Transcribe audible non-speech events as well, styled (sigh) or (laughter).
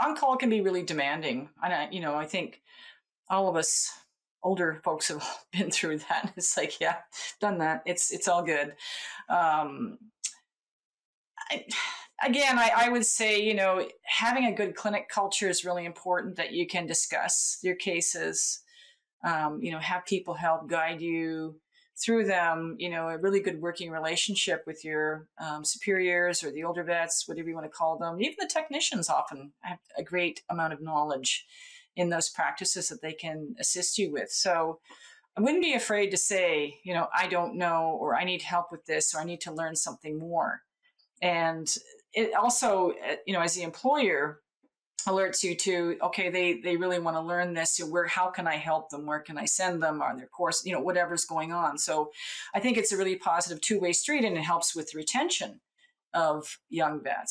on call can be really demanding. And I, you know, I think all of us older folks have (laughs) been through that. (laughs) It's like, yeah, done that. It's it's all good. Um, I, again, I, I would say, you know, having a good clinic culture is really important. That you can discuss your cases. Um, you know, have people help guide you through them, you know, a really good working relationship with your um, superiors or the older vets, whatever you want to call them. Even the technicians often have a great amount of knowledge in those practices that they can assist you with. So I wouldn't be afraid to say, you know, I don't know, or I need help with this, or I need to learn something more. And it also, uh, you know, as the employer, alerts you to okay they they really want to learn this so where how can i help them? Where can i send them? On their course you know whatever's going on. So i think it's a really positive two-way street and it helps with retention of young vets